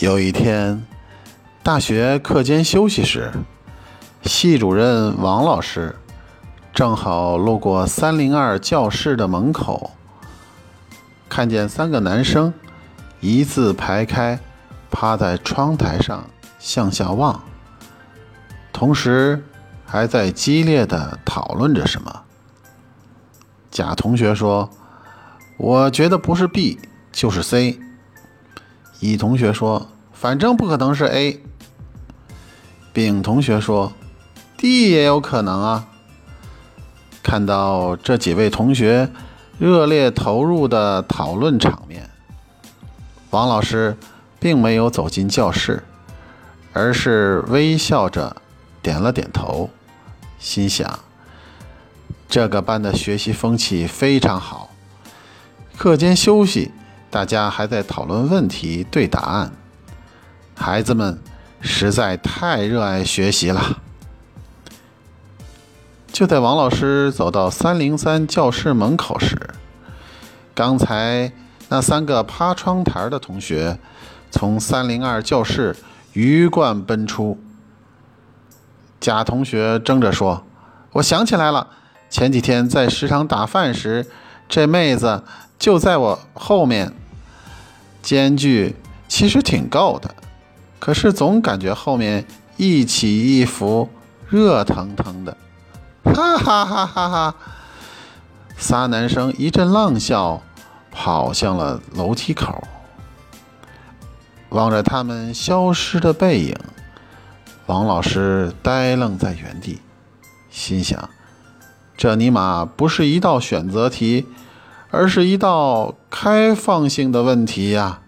有一天，大学课间休息时，系主任王老师正好路过三零二教室的门口，看见三个男生一字排开，趴在窗台上向下望，同时还在激烈的讨论着什么。甲同学说：“我觉得不是 B 就是 C。”乙同学说：“反正不可能是 A。”丙同学说：“D 也有可能啊。”看到这几位同学热烈投入的讨论场面，王老师并没有走进教室，而是微笑着点了点头，心想：“这个班的学习风气非常好，课间休息。”大家还在讨论问题、对答案，孩子们实在太热爱学习了。就在王老师走到三零三教室门口时，刚才那三个趴窗台的同学从三零二教室鱼贯奔出。贾同学争着说：“我想起来了，前几天在食堂打饭时，这妹子就在我后面。”间距其实挺够的，可是总感觉后面一起一伏，热腾腾的，哈哈哈哈哈！仨男生一阵浪笑，跑向了楼梯口。望着他们消失的背影，王老师呆愣在原地，心想：这尼玛不是一道选择题。而是一道开放性的问题呀。